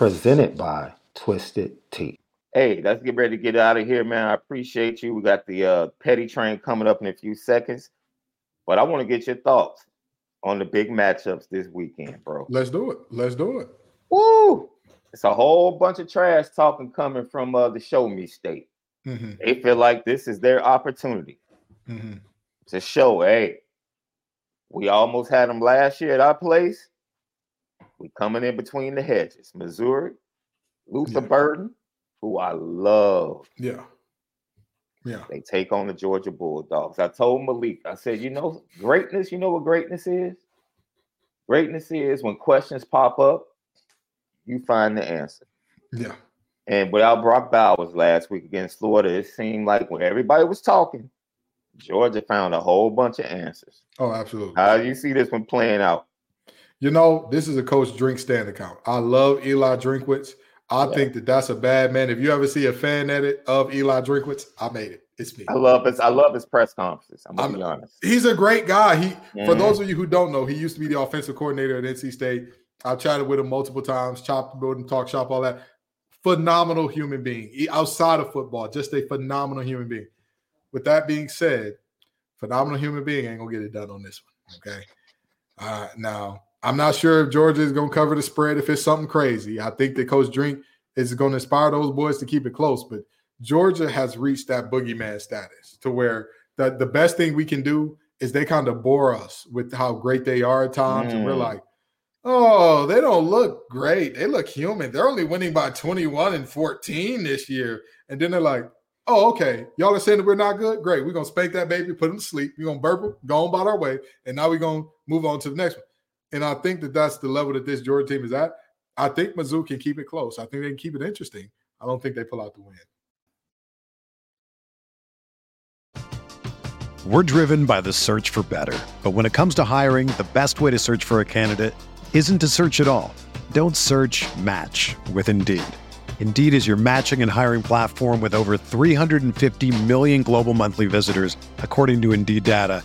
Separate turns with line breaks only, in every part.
presented by Twisted Tea.
Hey, let's get ready to get out of here, man. I appreciate you. We got the uh, petty train coming up in a few seconds, but I want to get your thoughts on the big matchups this weekend, bro.
Let's do it. Let's do it.
Woo! It's a whole bunch of trash talking coming from uh, the show me state.
Mm-hmm.
They feel like this is their opportunity
Mm-hmm.
to show, hey, we almost had them last year at our place. We coming in between the hedges. Missouri, Luther
Yeah.
Burden, who I love.
Yeah. Yeah.
They take on the Georgia Bulldogs. I told Malik, I said, you know, greatness, you know what greatness is? Greatness is when questions pop up, you find the answer.
Yeah.
And without Brock Bowers last week against Florida, it seemed like when everybody was talking, Georgia found a whole bunch of answers.
Oh, absolutely.
How do you see this one playing out?
You know, this is a coach drink stand account. I love Eli Drinkwitz. I
Yeah.
think that that's a bad man. If you ever see a fan edit of Eli Drinkwitz, I made it. It's me.
I love his I love his press conferences. I'm gonna
I'm-
be honest.
He's a great guy. He, for
Mhm.
those of you who don't know, he used to be the offensive coordinator at NC State. I've chatted with him multiple times, chopped with him, talk shop, all that. Phenomenal human being. He, outside of football, just a phenomenal human being. With that being said, phenomenal human being ain't gonna get it done on this one. Okay. Uh, now I'm not sure if Georgia is gonna cover the spread if it's something crazy. I think that Coach Drink is going to inspire those boys to keep it close, but Georgia has reached that boogeyman status to where the, the best thing we can do is they kind of bore us with how great they are at times. And we're
Mm.
like, oh, they don't look great. They look human. They're only winning by 21 and 14 this year. And then they're like, oh, okay. Y'all are saying that we're not good? Great. We're going to spank that baby, put him to sleep. We're going to burp him, go on about our way. And now we're going to move on to the next one. And I think that that's the level that this Georgia team is at. I think Mizzou can keep it close. I think they can keep it interesting. I don't think they pull out the win.
We're driven by the search for better. But when it comes to hiring, the best way to search for a candidate isn't to search at all. Don't search match with Indeed. Indeed is your matching and hiring platform with over 350 million global monthly visitors, according to Indeed data,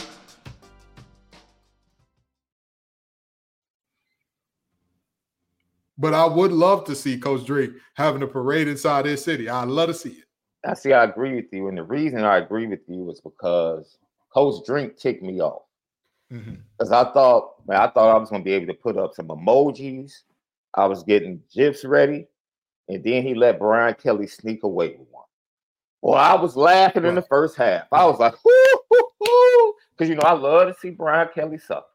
But I would love to see Coach Drake having a parade inside his city. I'd love to see it.
I see I agree with you. And the reason I agree with you is because Coach Drink ticked me off. Mm-hmm. Because I thought, man, I thought I was gonna be able to put up some emojis. I was getting gifs ready, and then he let Brian Kelly sneak away with one. Well, I was laughing in the first half. I was like, because you know I love to see Brian Kelly suffer.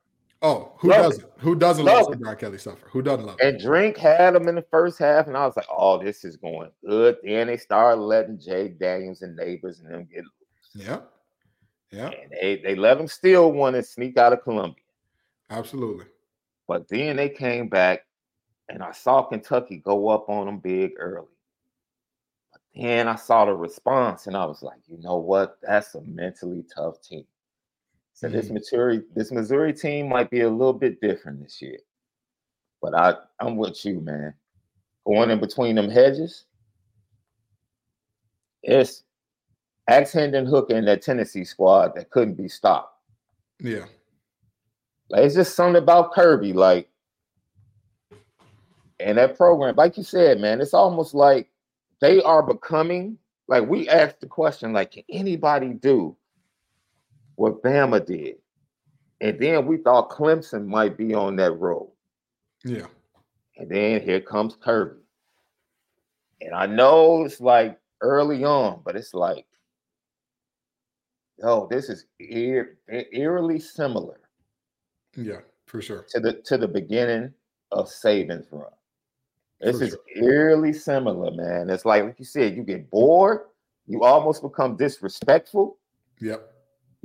Oh, who love doesn't? It. Who doesn't love, love Brian Kelly suffer? Who doesn't love? It?
And
it?
Drink had him in the first half, and I was like, "Oh, this is going good." Then they started letting Jay Daniels and Nabers and them get
loose. Yeah, yeah.
And they they let him steal one and sneak out of Columbia.
Absolutely.
But then they came back, and I saw Kentucky go up on them big early. But then I saw the response, and I was like, you know what? That's a mentally tough team. So mm-hmm. this Missouri, this Missouri team might be a little bit different this year. But I, I'm with you, man. Going in between them hedges, it's Axe Hendon Hooker and that Tennessee squad that couldn't be stopped.
Yeah.
Like it's just something about Kirby, like, and that program, like you said, man, it's almost like they are becoming like we asked the question, like, can anybody do what Bama did? And then we thought Clemson might be on that road.
Yeah.
And then here comes Kirby. And I know it's like early on, but it's like, yo, this is eer- eerily similar
yeah, for sure.
To the to the beginning of Saban's run. This for is sure. eerily similar, man. It's like like you said, you get bored, you almost become disrespectful.
Yep.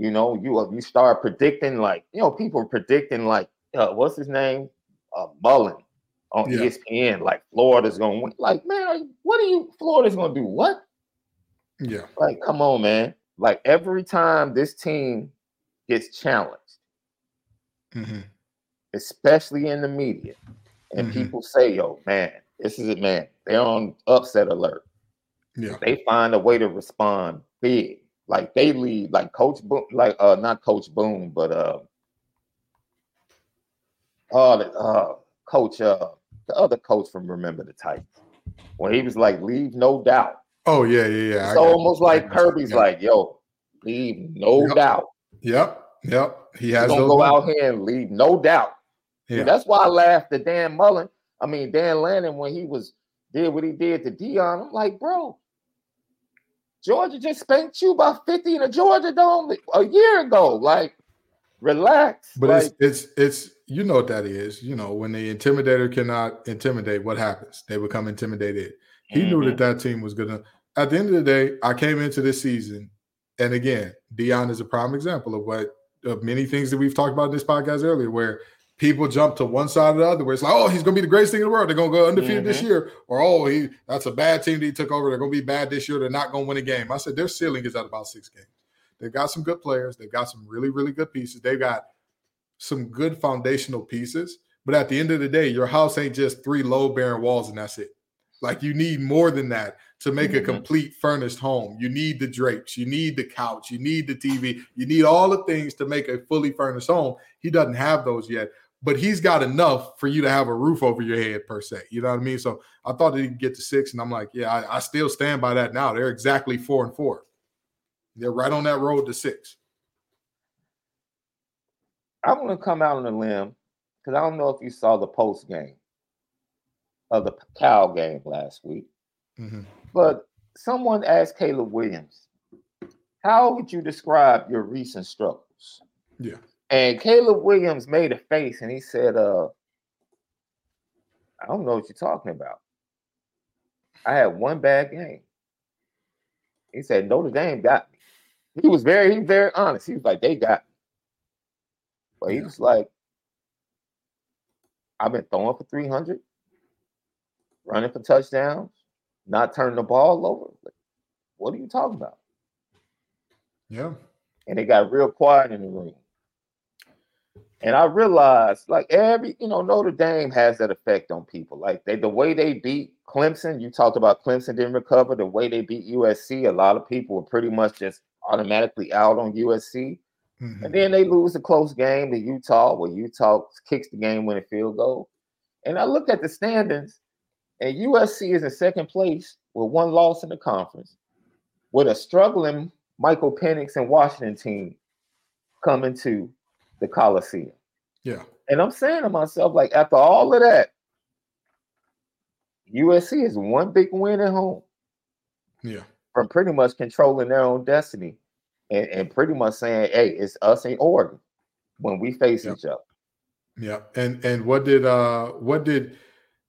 You know, you uh, you start predicting like you know people predicting like uh, what's his name, uh, Mullen on yeah. ESPN, like Florida's gonna win. Like man, what are you? Florida's gonna do what?
Yeah.
Like come on, man. Like every time this team gets challenged mm-hmm. especially in the media. And mm-hmm. people say, yo, man, this is it, man. They're on upset alert.
Yeah.
They find a way to respond big. Like they lead, like Coach Boom, like uh not Coach Boom, but uh oh uh coach uh the other coach from Remember the Titans. When he was like, leave no doubt.
Oh, yeah, yeah, yeah.
It's almost like Kirby's like, yo, leave no
yep.
doubt.
Yep. Yep, he has.
Gonna go out here and leave, no doubt. Yeah. that's why I laughed at Dan Mullen. I mean Dan Lanning when he was did what he did to Deion. I'm like, bro, Georgia just spanked you by 50 in a Georgia dome a year ago. Like, relax.
But
like,
it's it's it's you know what that is. You know when the intimidator cannot intimidate, what happens? They become intimidated. He mm-hmm. knew that mm-hmm. that team was gonna. At the end of the day, I came into this season, and again, Deion is a prime example of what of many things that we've talked about in this podcast earlier, where people jump to one side or the other, where it's like, oh, he's gonna be the greatest thing in the world. They're gonna go undefeated mm-hmm. this year, or oh, he that's a bad team that he took over. They're gonna be bad this year. They're not gonna win a game. I said their ceiling is at about six games. They've got some good players. They've got some really, really good pieces. They've got some good foundational pieces. But at the end of the day, your house ain't just three low bearing walls and that's it. Like you need more than that to make mm-hmm. a complete furnished home. You need the drapes, you need the couch, you need the TV, you need all the things to make a fully furnished home. He doesn't have those yet, but he's got enough for you to have a roof over your head, per se. You know what I mean? So I thought that he could get to six, and I'm like, yeah, I, I still stand by that now. They're exactly four and four. They're right on that road to six.
I'm going to come out on a limb because I don't know if you saw the post game of the Cal game last week. Mm-hmm. But someone asked Caleb Williams, how would you describe your recent struggles?
Yeah.
And Caleb Williams made a face and he said, uh, I don't know what you're talking about. I had one bad game. He said, Notre Dame got me. He was very, he was very honest. He was like, they got me. But he was like, I've been throwing for 300, running for touchdowns, not turning the ball over. Like, what are you talking about?
Yeah.
And it got real quiet in the room. And I realized, like every, you know, Notre Dame has that effect on people. Like they, the way they beat Clemson, you talked about Clemson didn't recover. The way they beat USC, a lot of people were pretty much just automatically out on USC. Mm-hmm. And then they lose a close game to Utah, where Utah kicks the game winning field goal. And I look at the standings, and USC is in second place with one loss in the conference, with a struggling Michael Penix and Washington team coming to the Coliseum.
Yeah.
And I'm saying to myself, like, after all of that, USC is one big win at home.
Yeah.
From pretty much controlling their own destiny and, and pretty much saying, hey, it's us in Oregon when we face
Yep.
each other.
Yeah. And and what did uh what did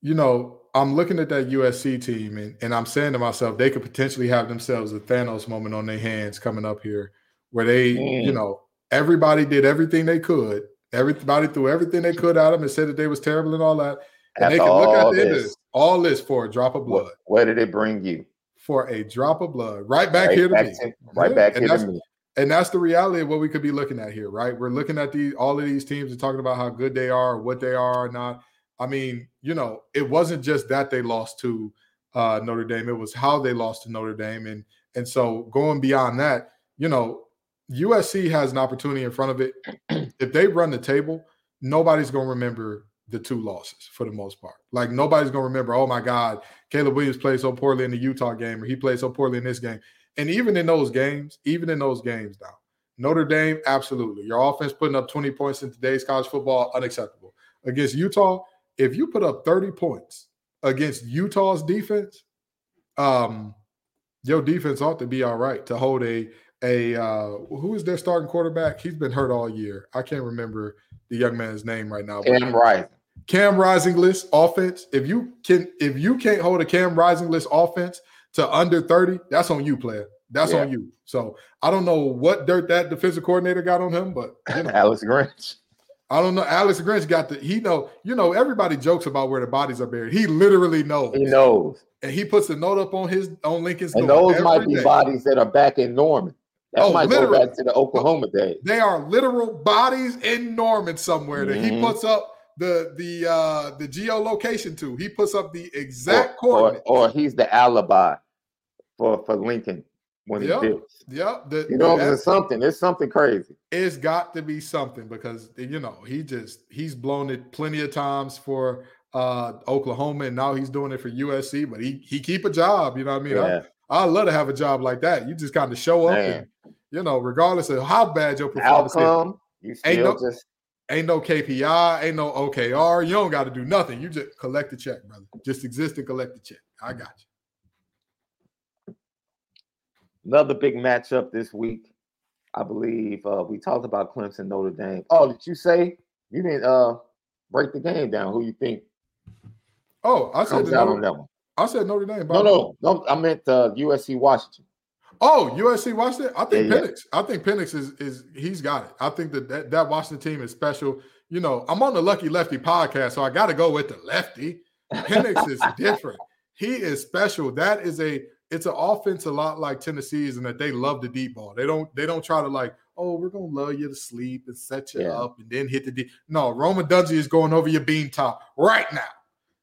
you know I'm looking at that USC team and, and I'm saying to myself, they could potentially have themselves a Thanos moment on their hands coming up here where they, you
Mm.
know, everybody did everything they could. Everybody threw everything they could at them and said that they was terrible and all that. And they can look at
all
the end of
this,
all this for a drop of blood.
what, where did it bring you?
For a drop of blood. Right back
right
here to
back
me.
to, right
Yeah,
back
and
here to me.
and that's the reality of what we could be looking at here, right? We're looking at these all of these teams and talking about how good they are, what they are or not. I mean, you know, it wasn't just that they lost to uh, Notre Dame; it was how they lost to Notre Dame, and and so going beyond that, you know, USC has an opportunity in front of it. if they run the table, nobody's going to remember the two losses for the most part. Like nobody's going to remember, oh my God, Caleb Williams played so poorly in the Utah game, or he played so poorly in this game. And even in those games, even in those games now, Notre Dame, absolutely. Your offense putting up 20 points in today's college football, unacceptable. Against Utah, if you put up 30 points against Utah's defense, um, your defense ought to be all right to hold a a uh who is their starting quarterback? He's been hurt all year. I can't remember the young man's name right now.
Cam Rising.
Cam Risingless offense. If you can, if you can't hold a Cam Risingless offense to under 30, that's on you, player. That's
Yeah.
on you. So I don't know what dirt that defensive coordinator got on him, but you know,
Alex Grinch.
I don't know. Alex Grinch got the he know, you know, everybody jokes about where the bodies are buried. He literally knows.
He knows.
And he puts a note up on his on Lincoln's
And those might be
day.
bodies that are back in Norman. That
Oh,
might go
literally.
back to the Oklahoma days.
They are literal bodies in Norman somewhere that he
Mhm.
puts up the the uh the geolocation to. He puts up the exact
or,
coordinate.
or he's the alibi for, for Lincoln when
Yep.
he did.
Yep. The,
You know, it's something. It's something crazy.
it's got to be something because you know he just he's blown it plenty of times for uh Oklahoma and now he's doing it for USC, but he he keep a job. You know what I mean?
Yeah.
I, I'd love to have a job like that. You just kind of show up and you know, regardless of how bad your performance is,
Outcome, you
Ain't no-
just
ain't no KPI, ain't no OKR. You don't got to do nothing. You just collect the check, brother. Just exist and collect the check. I got you.
another big matchup this week. I believe uh, we talked about Clemson Notre Dame. Oh, did you say you didn't uh, break the game down? Who you think
Oh, I said the Notre,
that one?
I said Notre Dame.
No, no, no. I meant uh, USC Washington.
Oh, USC Washington. I think
Yeah, yeah.
Penix. I think Penix is is he's got it. I think that, that that Washington team is special. You know, I'm on the Lucky Lefty podcast, so I got to go with the lefty. Penix is different. He is special. That is a it's an offense a lot like Tennessee's and that they love the deep ball. They don't they don't try to like, oh, we're gonna lull you to sleep and set you
Yeah.
up and then hit the deep. No, Rome Odunze is going over your bean top right now.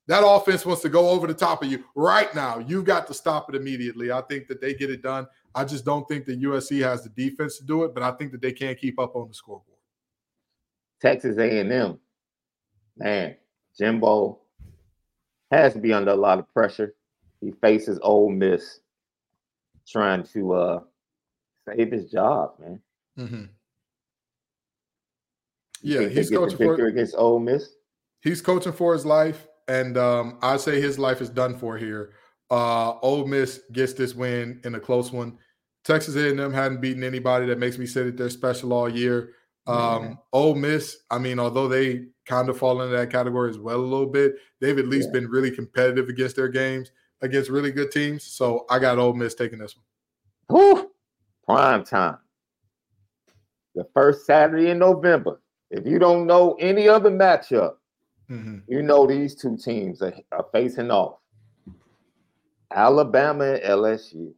That offense wants to go over the top of you right now. You've got to stop it immediately. I think that they get it done. I just don't think that USC has the defense to do it, but I think that they can't keep up on the scoreboard.
Texas A&M, man, Jimbo has to be under a lot of pressure. He faces Ole Miss, trying to uh, save his job, man. You
Yeah, he's coaching
victory
for
against Ole Miss.
he's coaching for his life, and um, I say his life is done for here. Uh, Ole Miss gets this win in a close one. Texas A&M hadn't beaten anybody that makes me say that they're special all year. Um. Ole Miss, I mean, although they kind of fall into that category as well a little bit, they've at least
Yeah.
been really competitive against their games against really good teams. So I got Ole Miss taking this one.
Whew, prime time. The first Saturday in November. If you don't know any other matchup,
Mhm.
you know these two teams are, are facing off. Alabama and LSU.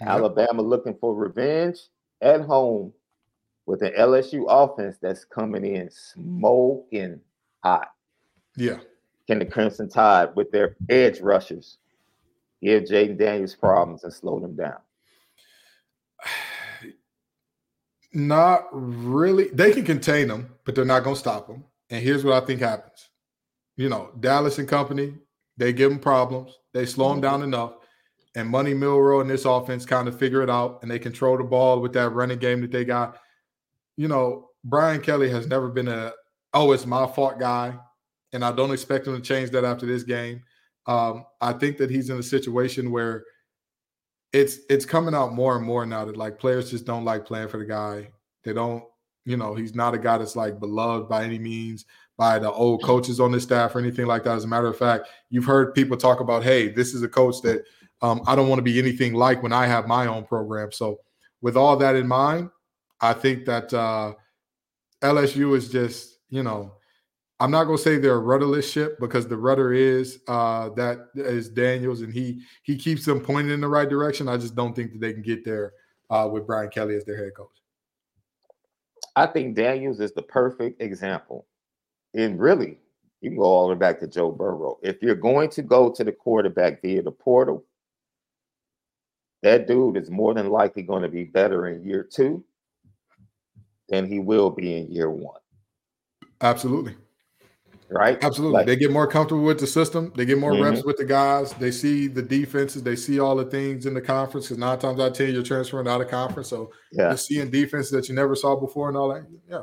Yep.
Alabama looking for revenge at home with an LSU offense that's coming in smoking hot.
Yeah.
Can the Crimson Tide with their edge rushers give Jayden Daniels problems and slow them down?
Not really. They can contain them, but they're not going to stop them. And here's what I think happens. You know, Dallas and company, they give them problems. They slow them down enough. And Money Milroe and this offense kind of figure it out and they control the ball with that running game that they got. You know, Brian Kelly has never been a, oh, it's my fault guy. And I don't expect him to change that after this game. Um, I think that he's in a situation where it's it's coming out more and more now that like players just don't like playing for the guy. They don't, you know, he's not a guy that's like beloved by any means by the old coaches on the staff or anything like that. As a matter of fact, you've heard people talk about, hey, this is a coach that um, I don't want to be anything like when I have my own program. So, with all that in mind, I think that uh, LSU is just, you know, I'm not gonna say they're a rudderless ship because the rudder is uh, that is Daniels and he he keeps them pointed in the right direction. I just don't think that they can get there uh, with Brian Kelly as their head coach.
I think Daniels is the perfect example. And really, you can go all the way back to Joe Burrow. If you're going to go to the quarterback via the portal, that dude is more than likely going to be better in year two than he will be in year one.
Absolutely.
Right?
Absolutely. Like, they get more comfortable with the system. They get more mm-hmm. reps with the guys. They see the defenses. They see all the things in the conference. Because nine times out of 10, you're transferring out of conference. So yeah. you're seeing defense that you never saw before and all that. Yeah.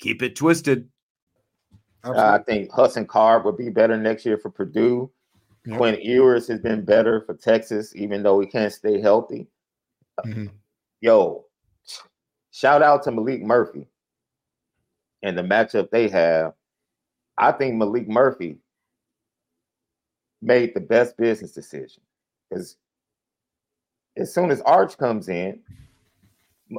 Keep it twisted.
Uh, I think Hudson Card would be better next year for Purdue. Yep. Quinn Ewers has been better for Texas, even though he can't stay healthy. Mm-hmm. Yo, shout out to Maalik Murphy and the matchup they have. I think Maalik Murphy made the best business decision because as soon as Arch comes in,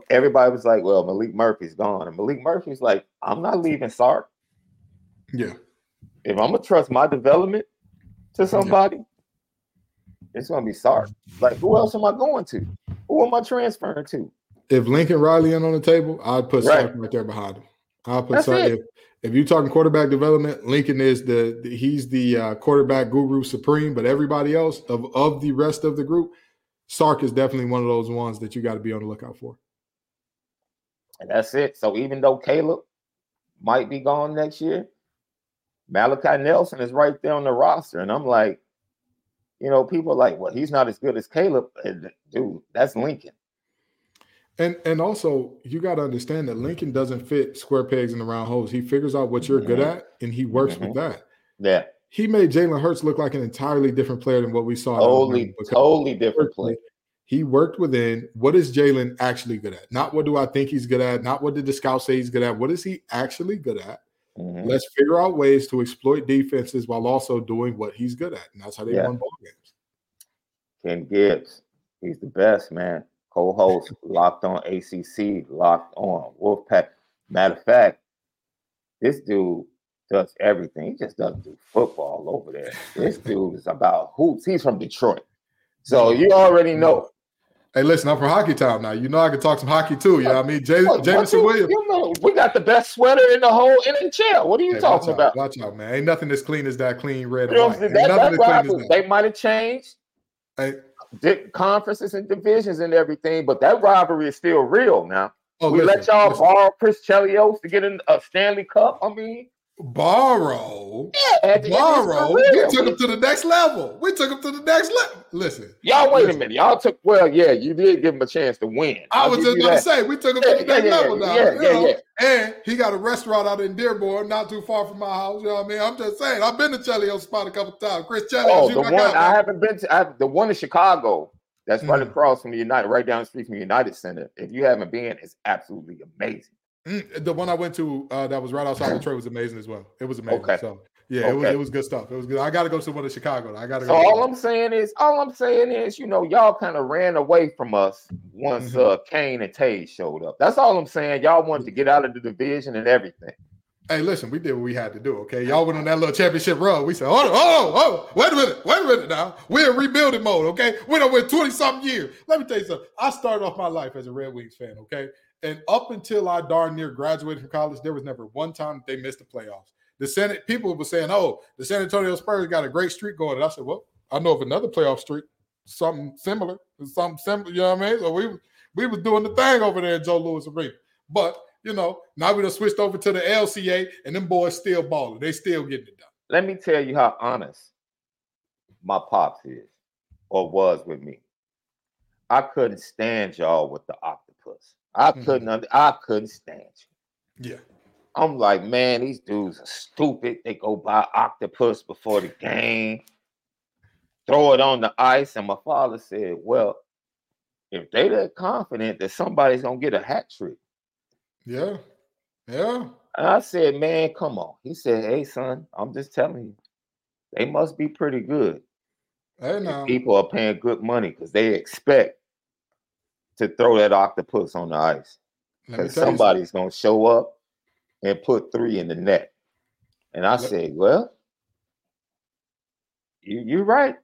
everybody was like, "Well, Maalik Murphy's gone," and Maalik Murphy's like, "I'm not leaving Sark."
Yeah.
If I'm gonna trust my development to somebody, yeah. it's gonna be Sark. Like, who else am I going to? Who am I transferring to?
If Lincoln Riley in on the table, I'd put right. Sark right there behind him. I'll put Sark. If, if you're talking quarterback development, Lincoln is the, the he's the uh, quarterback guru supreme. But everybody else of of the rest of the group, Sark is definitely one of those ones that you got to be on the lookout for.
And that's it. So even though Caleb might be gone next year, Malachi Nelson is right there on the roster. And I'm like, you know, people are like, well, he's not as good as Caleb. Dude, that's Lincoln.
And and also you got to understand that Lincoln doesn't fit square pegs in the round holes. He figures out what you're mm-hmm. good at and he works mm-hmm. with that.
Yeah.
He made Jalen Hurts look like an entirely different player than what we saw.
Totally, totally different player.
He worked within what is Jalen actually good at? Not what do I think he's good at? Not what did the scout say he's good at? What is he actually good at? Mm-hmm. Let's figure out ways to exploit defenses while also doing what he's good at. And that's how they yeah. won ball games.
Ken Gibbs, he's the best, man. Co-host, locked on ACC, locked on Wolfpack. Matter of fact, this dude does everything. He just doesn't do football over there. This dude is about hoops. He's from Detroit. So you already know.
Hey, listen, I'm from Hockey Town now. You know I can talk some hockey too. You know what I mean? Jay, what, Jameson
what
Williams.
You know, we got the best sweater in the whole NHL. What are you hey, talking
watch
about?
Out, watch out, man. Ain't nothing as clean as that clean red
you know, that, that They might have changed hey. conferences and divisions and everything, but that rivalry is still real now. Oh, we listen, let y'all listen. borrow Chris Chelios to get in a Stanley Cup. I mean,
borrow.
Yeah,
borrow. We took him to the next level. We took him to the next level. Listen,
y'all wait listen. a minute. Y'all took well, yeah, you did give him a chance to win.
I was just gonna say we took him yeah, to the next yeah, level now. Yeah, yeah, yeah, And he got a restaurant out in Dearborn, not too far from my house. You know what I mean? I'm just saying. I've been to Chelio's spot a couple times. Chris Chelios.
Oh, the one I haven't been to. I, the one in Chicago. That's mm. right across from the United, right down the street from the United Center. If you haven't been, it's absolutely amazing.
Mm, the one I went to uh, that was right outside Detroit was amazing as well. It was amazing. Okay. So yeah, it was it was good stuff. It was good. I got to go to one in Chicago. I got to.
So
go
all I'm saying is, all I'm saying is, you know, y'all kind of ran away from us once
Mhm.
uh Kane and Toews showed up. That's all I'm saying. Y'all wanted to get out of the division and everything.
Hey, listen, we did what we had to do. Okay, y'all went on that little championship run. We said, hold on, oh, oh, wait a minute, wait a minute now. We're in rebuilding mode. Okay, we done went twenty something years. Let me tell you something. I started off my life as a Red Wings fan. Okay, and up until I darn near graduated from college, there was never one time they missed the playoffs. The Senate people were saying, "Oh, the San Antonio Spurs got a great streak going," and I said, "Well, I know of another playoff streak, something similar, something similar." You know what I mean? So we we was doing the thing over there Joe Louis Arena, but you know now we done switched over to the LCA, and them boys still balling. They still getting it done.
Let me tell you how honest my pops is or was with me. I couldn't stand y'all with the octopus. I
Mhm.
couldn't. under- I couldn't stand you.
Yeah,
I'm like, man, these dudes are stupid. They go buy octopus before the game, throw it on the ice. And my father said, Well, if they that confident that somebody's gonna get a hat trick.
yeah, yeah.
And I said, Man, come on. He said, Hey, son, I'm just telling you, they must be pretty good.
Hey now,
People are paying good money because they expect to throw that octopus on the ice. because
tell you something.
somebody's gonna show up and put three in the net. And I
Let-
said, Well, you you're right.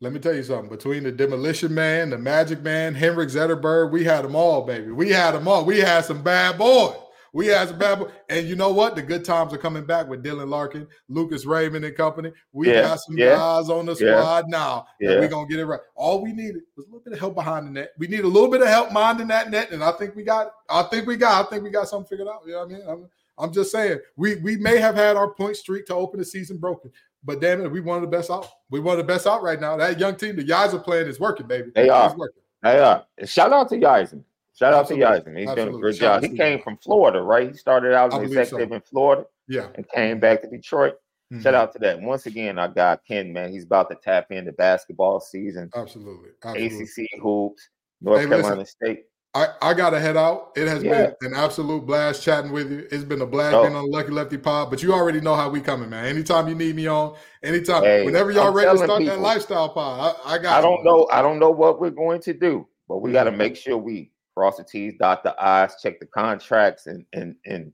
Let me tell you something. Between the Demolition Man, the Magic Man, Henrik Zetterberg, we had them all, baby. We had them all. We had some bad boys. We bad boys. And you know what? The good times are coming back with Dylan Larkin, Lucas Raymond, and company. We
Yeah,
got some
yeah,
guys on the
yeah,
squad now that
yeah.
we're going to get it right. All we needed was a little bit of help behind the net. We need a little bit of help minding that net. And I think we got, I think we got, I think we got something figured out. You know what I mean? I'm, I'm just saying, we we may have had our point streak to open the season broken, but damn it, we one of the best out. We one of the best out right now. That young team, the guys are playing is working, baby.
They are.
Working.
They are. And shout out to Eisen. Shout out
Absolutely.
to Eisen. He's doing a
Absolutely.
good
Shout
job. He came from Florida, right? He started out as
believe
executive
so.
in Florida
Yeah.
and came back to Detroit.
Mhm.
Shout out to that. Once again, our guy Ken, man, he's about to tap into basketball season,
Absolutely. Absolutely.
ACC hoops, North
Hey, listen.
Carolina State.
I, I gotta head out. It has
Yeah.
been an absolute blast chatting with you. It's been a blast
Oh.
being on Lucky Lefty Pod, but you already know how we coming, man. Anytime you need me on, anytime,
Hey,
whenever y'all
I'm
ready to start that lifestyle pod, I, I got
I don't
man.
know. I don't know what we're going to do, but we got to make sure we cross the T's, dot the I's, check the contracts, and and and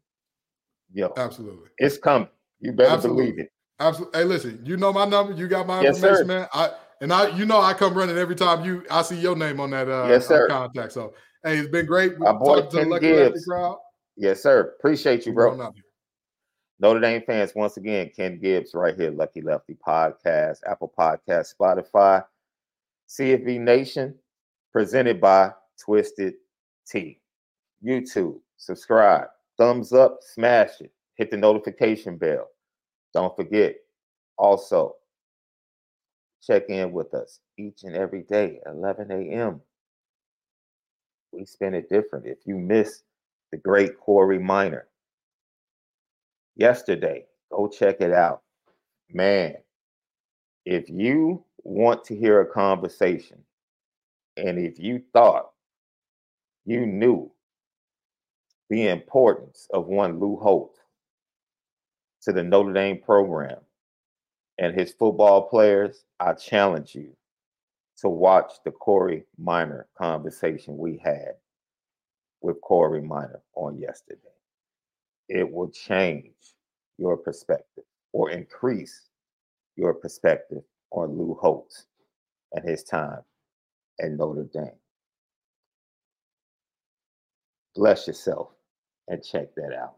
yo,
Absolutely.
it's coming. You better
Absolutely.
believe it.
Absolutely. Hey, listen, you know my number. You got my
Yes,
information,
sir.
man. I and I, you know, I come running every time you I see your name on that uh,
Yes, sir.
contact. So, hey, it's been great
Our boy
talking to Lucky Lefty
Gibbs.
crowd.
Yes, sir. Appreciate you, bro.
on out here.
Notre Dame fans, once again, Ken Gibbs right here, Lucky Lefty Podcast, Apple Podcast, Spotify, CFB Nation, presented by Twisted Tea. YouTube, subscribe, thumbs up, smash it, hit the notification bell. Don't forget, also, check in with us each and every day, 11 a.m. We spend it different. If you miss the great Corey Minor, yesterday. Go check it out. Man, if you want to hear a conversation and if you thought you knew the importance of one Lou Holtz to the Notre Dame program and his football players, I challenge you to watch the Corey Minor conversation we had with Corey Minor on yesterday it will change your perspective or increase your perspective on Lou Holtz and his time at Notre Dame. Bless yourself and check that out.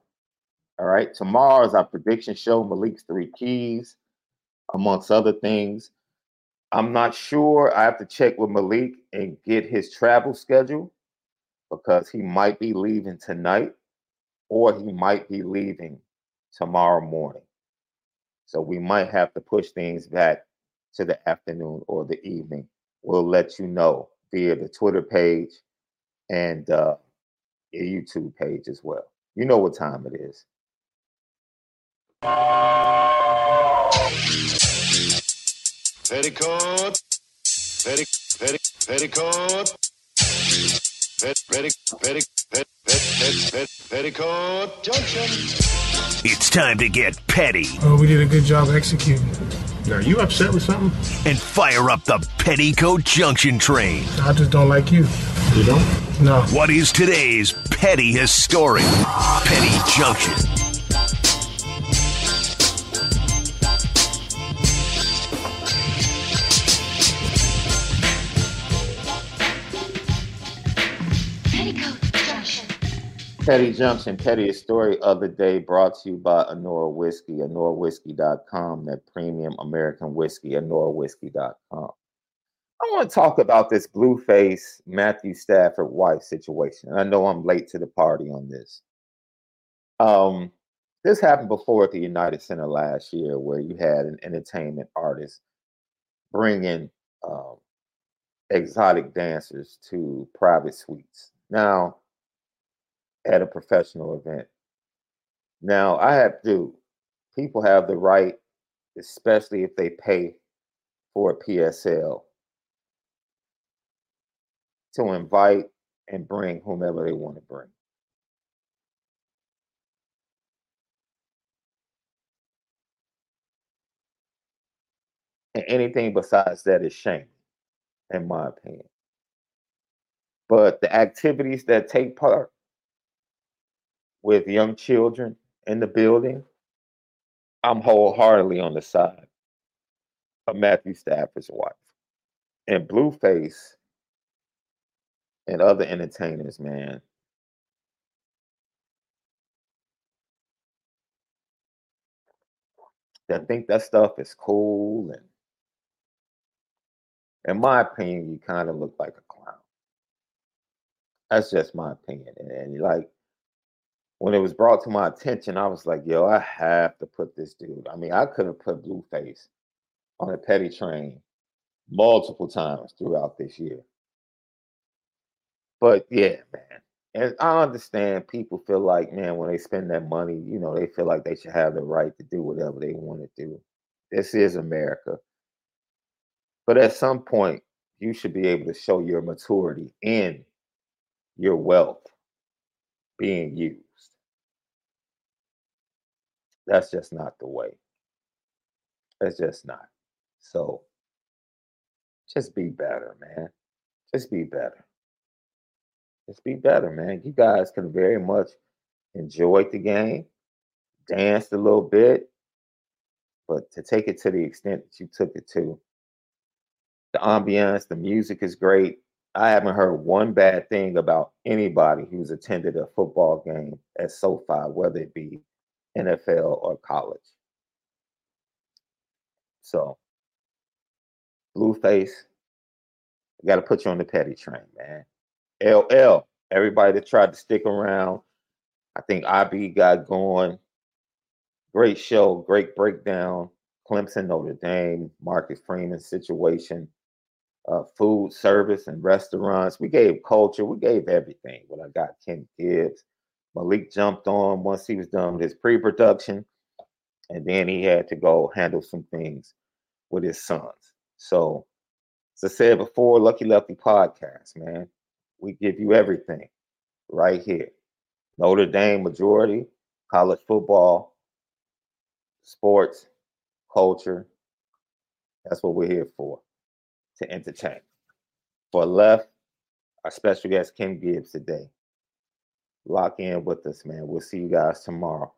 All right. Tomorrow is our prediction show, Malik's Three Keys, amongst other things. I'm not sure. I have to check with Malik and get his travel schedule because he might be leaving tonight or he might be leaving tomorrow morning. So we might have to push things back to the afternoon or the evening. We'll let you know via the Twitter page and uh, your YouTube page as well. You know what time it is.
Petticoat, petti, petti, petticoat, pet, petti, petti, pet, pet, pet, pet, petticoat junction.
It's time to get petty
Oh, we did a good job executing.
Now, are you upset with something?
and fire up the Petticoat Junction train.
I just don't like you.
You don't?
No.
What is today's petty historic Petty Junction?
Petticoat Junction.
Petty Junction, pettiest story of the day brought to you by Honora Whiskey, honorawhiskey.com, that premium American whiskey, honorawhiskey.com. Want to talk about this Blueface Matthew Stafford wife situation. And I know I'm late to the party on this. Um, this happened before at the United Center last year, where you had an entertainment artist bringing um, exotic dancers to private suites. Now, at a professional event. Now, I have to, people have the right, especially if they pay for a PSL, to invite and bring whomever they want to bring. And anything besides that is shame, in my opinion. But the activities that take part with young children in the building, I'm wholeheartedly on the side of Matthew Stafford's wife. And Blueface and other entertainers, man. That think that stuff is cool and in my opinion, you kind of look like a clown. That's just my opinion. And, and like when it was brought to my attention, I was like, yo, I have to put this dude. I mean, I could have put Blueface on a petty train multiple times throughout this year. But yeah, man. And I understand people feel like, man, when they spend that money, you know, they feel like they should have the right to do whatever they want to do. This is America. But at some point, you should be able to show your maturity in your wealth being used. That's just not the way. That's just not. So just be better, man. Just be better. Just be better, man. You guys can very much enjoy the game, danced a little bit, but to take it to the extent that you took it to, the ambiance, the music is great. I haven't heard one bad thing about anybody who's attended a football game at SoFi, whether it be NFL or college. So, Blueface, got to put you on the petty train, man. LL, everybody that tried to stick around, I think IB got going. Great show, great breakdown. Clemson, Notre Dame, Marcus Freeman situation, uh, food service and restaurants. We gave culture, we gave everything. When I got Ken Gibbs, Malik jumped on once he was done with his pre-production, and then he had to go handle some things with his sons. So, as I said before, Lucky Lefty podcast, man, we give you everything right here. Notre Dame majority, college football, sports, culture. That's what we're here for, to entertain. For left, our special guest Ken Gibbs today. Lock in with us, man. We'll see you guys tomorrow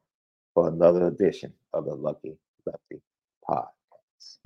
for another edition of the Lucky Lefty Podcast.